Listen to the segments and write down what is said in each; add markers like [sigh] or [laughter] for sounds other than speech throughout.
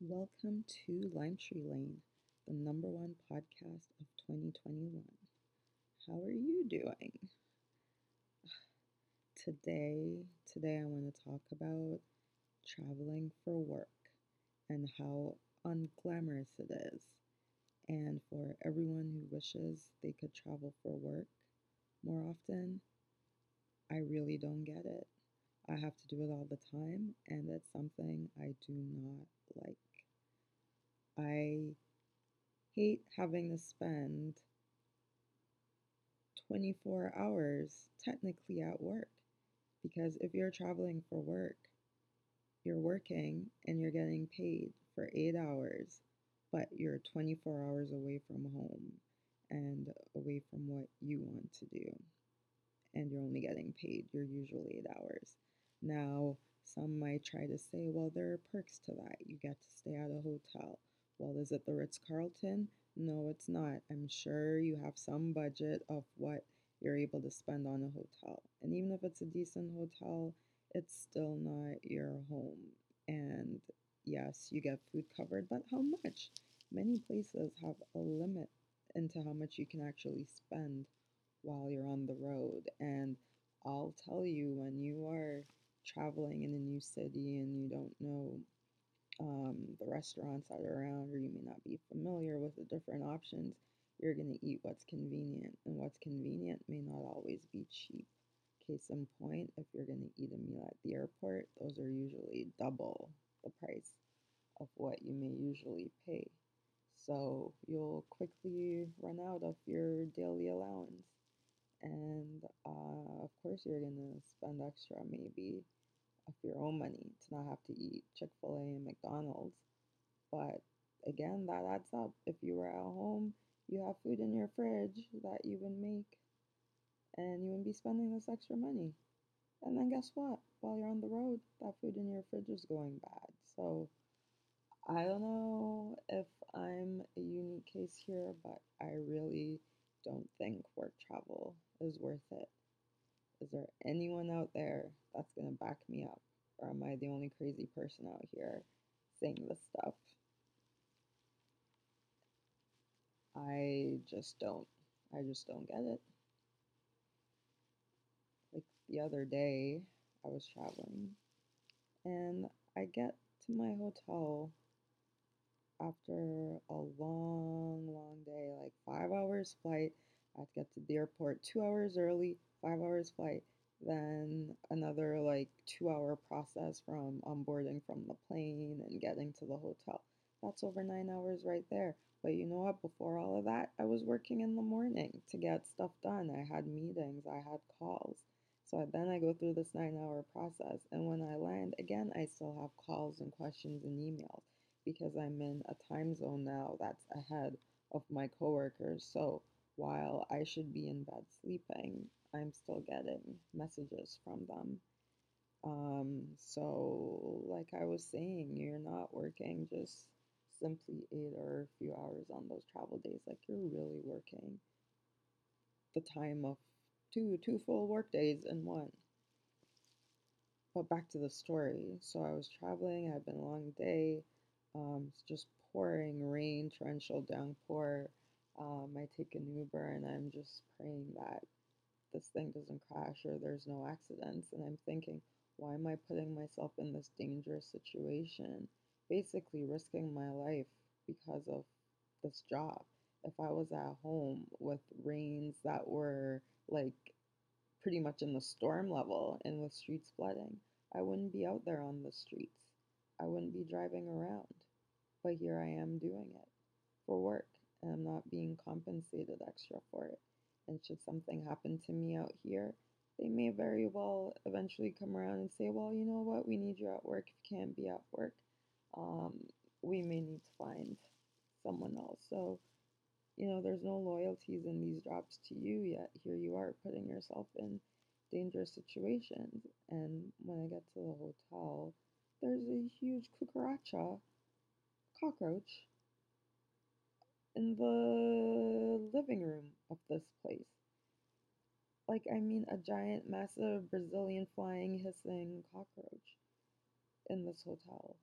Welcome to Lime Tree Lane, the number one podcast of 2021. How are you doing? Today, today I want to talk about traveling for work and how unglamorous it is. And for everyone who wishes they could travel for work more often, I really don't get it. I have to do it all the time, and it's something I do not like. I hate having to spend 24 hours technically at work because if you're traveling for work, you're working and you're getting paid for eight hours, but you're 24 hours away from home and away from what you want to do. And you're only getting paid your usual eight hours. Now, some might try to say, well, there are perks to that. You get to stay at a hotel. Well, is it the Ritz Carlton? No, it's not. I'm sure you have some budget of what you're able to spend on a hotel. And even if it's a decent hotel, it's still not your home. And yes, you get food covered, but how much? Many places have a limit into how much you can actually spend while you're on the road. And I'll tell you, when you are traveling in a new city and you don't know um, the restaurants that are around, or you may not be familiar with the different options, you're going to eat what's convenient. And what's convenient may not always be cheap. Case in point, if you're going to eat a meal at the airport, those are usually double the price of what you may usually pay. So you'll quickly run out of your daily allowance. And uh, of course, you're going to spend extra, maybe of your own money to not have to eat Chick fil A and McDonald's. But again, that adds up. If you were at home, you have food in your fridge that you would make, and you wouldn't be spending this extra money. And then guess what? While you're on the road, that food in your fridge is going bad. So I don't know if I'm a unique case here, but I really don't think work travel is worth it. Is there anyone out there that's going to back me up? Or am I the only crazy person out here saying this stuff? I just don't. I just don't get it. Like the other day, I was traveling and I get to my hotel after a long, long day, like five hours flight. I to get to the airport two hours early, five hours flight, then another like two hour process from onboarding from the plane and getting to the hotel. That's over nine hours right there. But you know what? Before all of that, I was working in the morning to get stuff done. I had meetings, I had calls. So then I go through this nine hour process. And when I land, again, I still have calls and questions and emails because I'm in a time zone now that's ahead of my coworkers. So while I should be in bed sleeping, I'm still getting messages from them. Um, so, like I was saying, you're not working just simply eight or a few hours on those travel days. Like you're really working the time of two two full work days in one. But back to the story. So I was traveling. I had been a long day. Um, it's just pouring rain, torrential downpour. Um, I take an Uber and I'm just praying that this thing doesn't crash or there's no accidents. And I'm thinking, why am I putting myself in this dangerous situation? Basically, risking my life because of this job. If I was at home with rains that were like pretty much in the storm level and with streets flooding, I wouldn't be out there on the streets. I wouldn't be driving around. But here I am doing it for work and I'm not being compensated extra for it. And should something happen to me out here, they may very well eventually come around and say, well, you know what, we need you at work. If you can't be at work, um, we may need to find someone else. So, you know, there's no loyalties in these jobs to you yet. Here you are putting yourself in dangerous situations. And when I get to the hotel, there's a huge cucaracha cockroach in the living room of this place. Like, I mean, a giant, massive Brazilian flying, hissing cockroach in this hotel.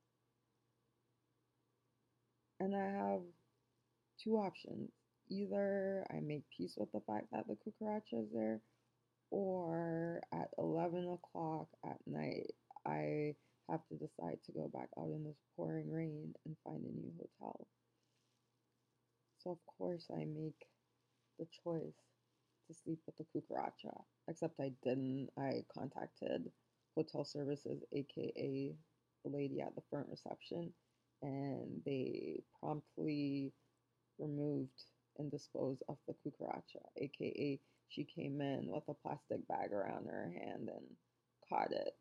And I have two options. Either I make peace with the fact that the cucaracha is there, or at 11 o'clock at night, I have to decide to go back out in this pouring rain and find a new hotel. So, of course, I make the choice to sleep with the cucaracha, except I didn't. I contacted hotel services, aka the lady at the front reception, and they promptly removed and disposed of the cucaracha, aka she came in with a plastic bag around her hand and caught it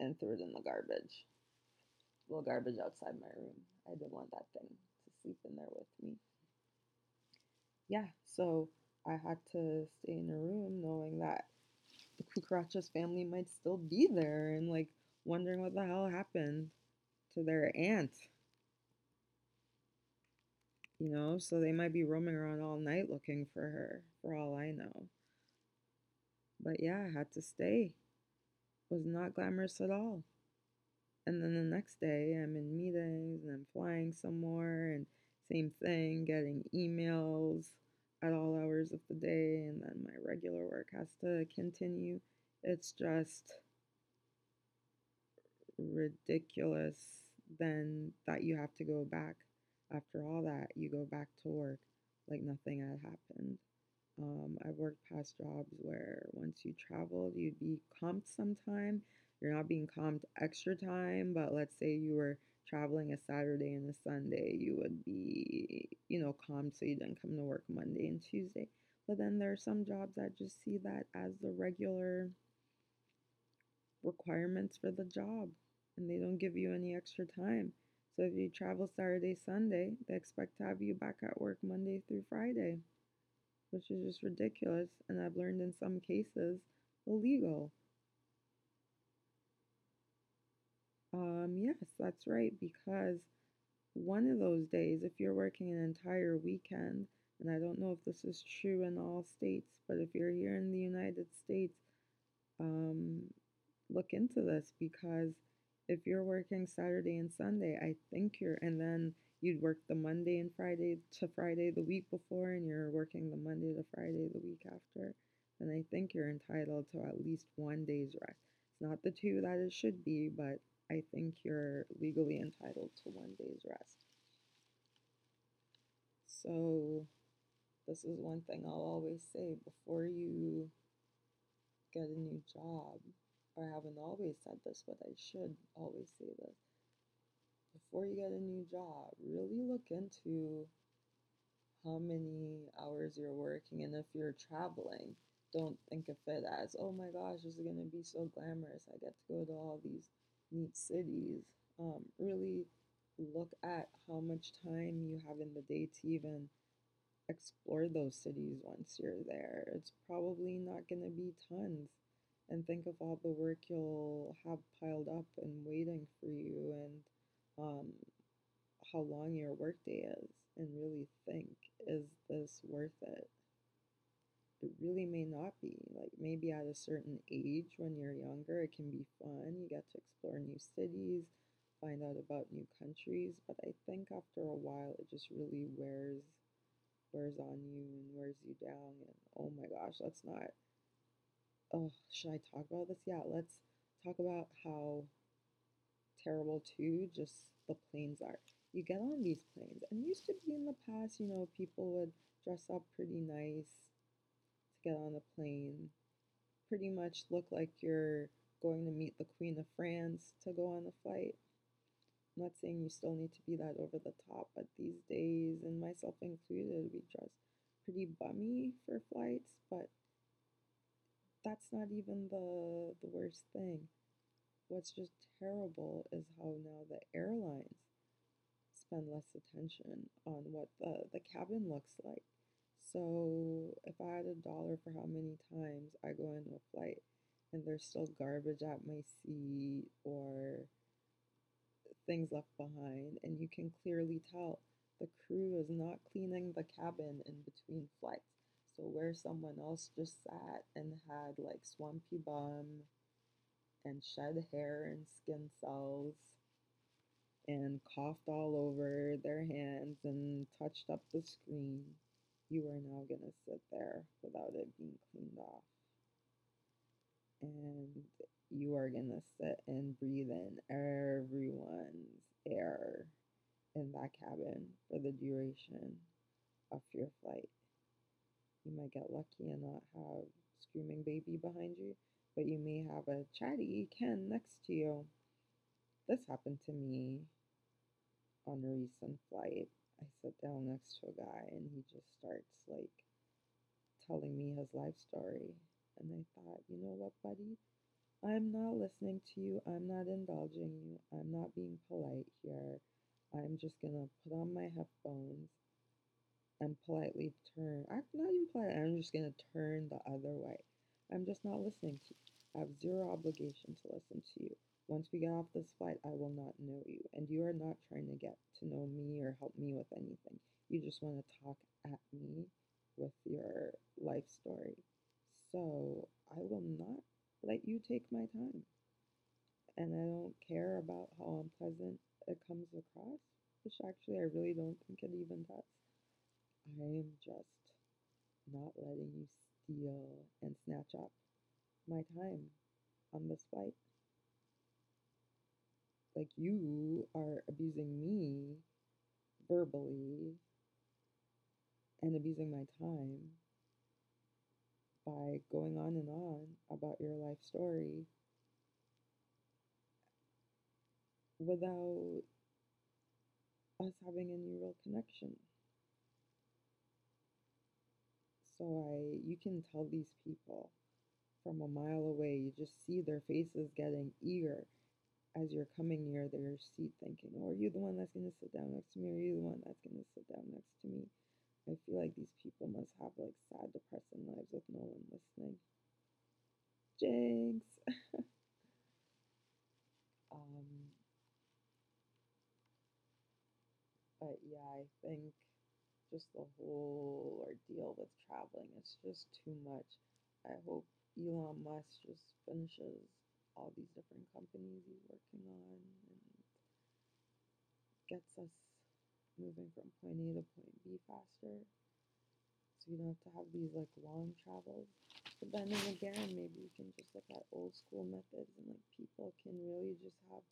and threw it in the garbage. Little garbage outside my room. I didn't want that thing to sleep in there with me. Yeah, so I had to stay in a room knowing that the cucaracha's family might still be there and like wondering what the hell happened to their aunt. You know, so they might be roaming around all night looking for her, for all I know. But yeah, I had to stay. It was not glamorous at all. And then the next day, I'm in meetings and I'm flying somewhere, and same thing, getting emails at all hours of the day, and then my regular work has to continue. It's just ridiculous then that you have to go back. After all that you go back to work like nothing had happened. Um, i've worked past jobs where once you traveled you'd be comped sometime. You're not being comped extra time but let's say you were traveling a saturday and a sunday you would be you know calm so you didn't come to work monday and tuesday but then there are some jobs that just see that as the regular requirements for the job and they don't give you any extra time. So if you travel Saturday, Sunday, they expect to have you back at work Monday through Friday, which is just ridiculous. And I've learned in some cases illegal. Um, yes, that's right, because one of those days, if you're working an entire weekend, and I don't know if this is true in all states, but if you're here in the United States, um, look into this because if you're working Saturday and Sunday, I think you're, and then you'd work the Monday and Friday to Friday the week before, and you're working the Monday to Friday the week after, then I think you're entitled to at least one day's rest. It's not the two that it should be, but I think you're legally entitled to one day's rest. So, this is one thing I'll always say before you get a new job or I haven't always said this, but I should always say this. Before you get a new job, really look into how many hours you're working and if you're traveling. Don't think of it as, oh my gosh, this is going to be so glamorous. I get to go to all these neat cities. Um, really look at how much time you have in the day to even explore those cities once you're there. It's probably not going to be tons and think of all the work you'll have piled up and waiting for you and um, how long your workday is and really think is this worth it it really may not be. Like maybe at a certain age when you're younger it can be fun. You get to explore new cities find out about new countries. But i think after a while it just really wears wears on you and wears you down. And oh my gosh let's not oh, should I talk about this? Yeah, let's talk about how terrible too just the planes are. You get on these planes, and used to be in the past, you know, people would dress up pretty nice get on a plane, pretty much look like you're going to meet the Queen of France to go on a flight. I'm not saying you still need to be that over the top, but these days, and myself included, we dress pretty bummy for flights, but that's not even the the worst thing. What's just terrible is how now the airlines spend less attention on what the, the cabin looks like. So if I had a dollar for how many times I go into a flight and there's still garbage at my seat or things left behind, and you can clearly tell the crew is not cleaning the cabin in between flights. So where someone else just sat and had like swampy bum and shed hair and skin cells and coughed all over their hands and touched up the screen, you are now going to sit there without it being cleaned off. And you are going to sit and breathe in everyone's air in that cabin for the duration of your flight. You might get lucky and not have screaming baby behind you, but you may have a chatty Ken next to you. This happened to me on a recent flight. Next to a guy and he just starts like telling me his life story. And I thought, you know what, buddy? I'm not listening to you. I'm not indulging you. I'm not being polite here. I'm just gonna put on my headphones and politely turn. I'm not even polite. I'm just gonna turn the other way. I'm just not listening to you. I have zero obligation to listen to you. Once we get off this flight, I will not know you, and you are not trying to get to know me or help me with anything. You just want to talk at me with your life story. So I will not let you take my time. And I don't care about how unpleasant it comes across, which actually I really don't think it even does. I am just not letting you steal and snatch up my time on this flight like you are abusing me verbally and abusing my time by going on and on about your life story without us having any real connection. So I you can tell these people from a mile away, you just see their faces getting eager as you're coming near their seat thinking, oh, are you the one that's going to sit down next to me? Are you the one that's going to sit down next to me? I feel like these people must have like sad, depressing lives with no one listening. Jinx. [laughs] um, but yeah, I think just the whole ordeal with traveling is just too much. I hope Elon Musk just finishes all these different companies he's working on and gets us moving from point A to point B faster. So you don't have to have these like long travels. But then again, maybe we can just look at old school methods and like people can really just have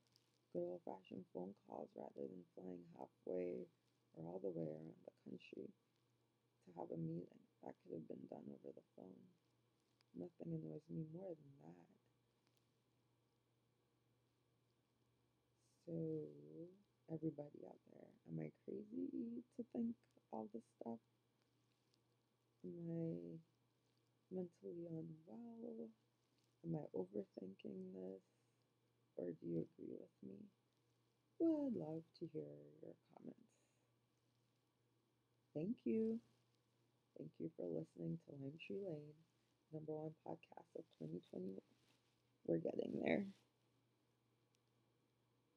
good old fashioned phone calls rather than flying halfway or all the way around the country to have a meeting. That could have been done over the phone. Nothing annoys me more than that. So, everybody out there, am I crazy to think all this stuff? Am I mentally unwell? Am I overthinking this? Or do you agree with me? Well, I'd love to hear your comments. Thank you. Thank you for listening to Lime Tree Lane, number one podcast of 2021. We're getting there.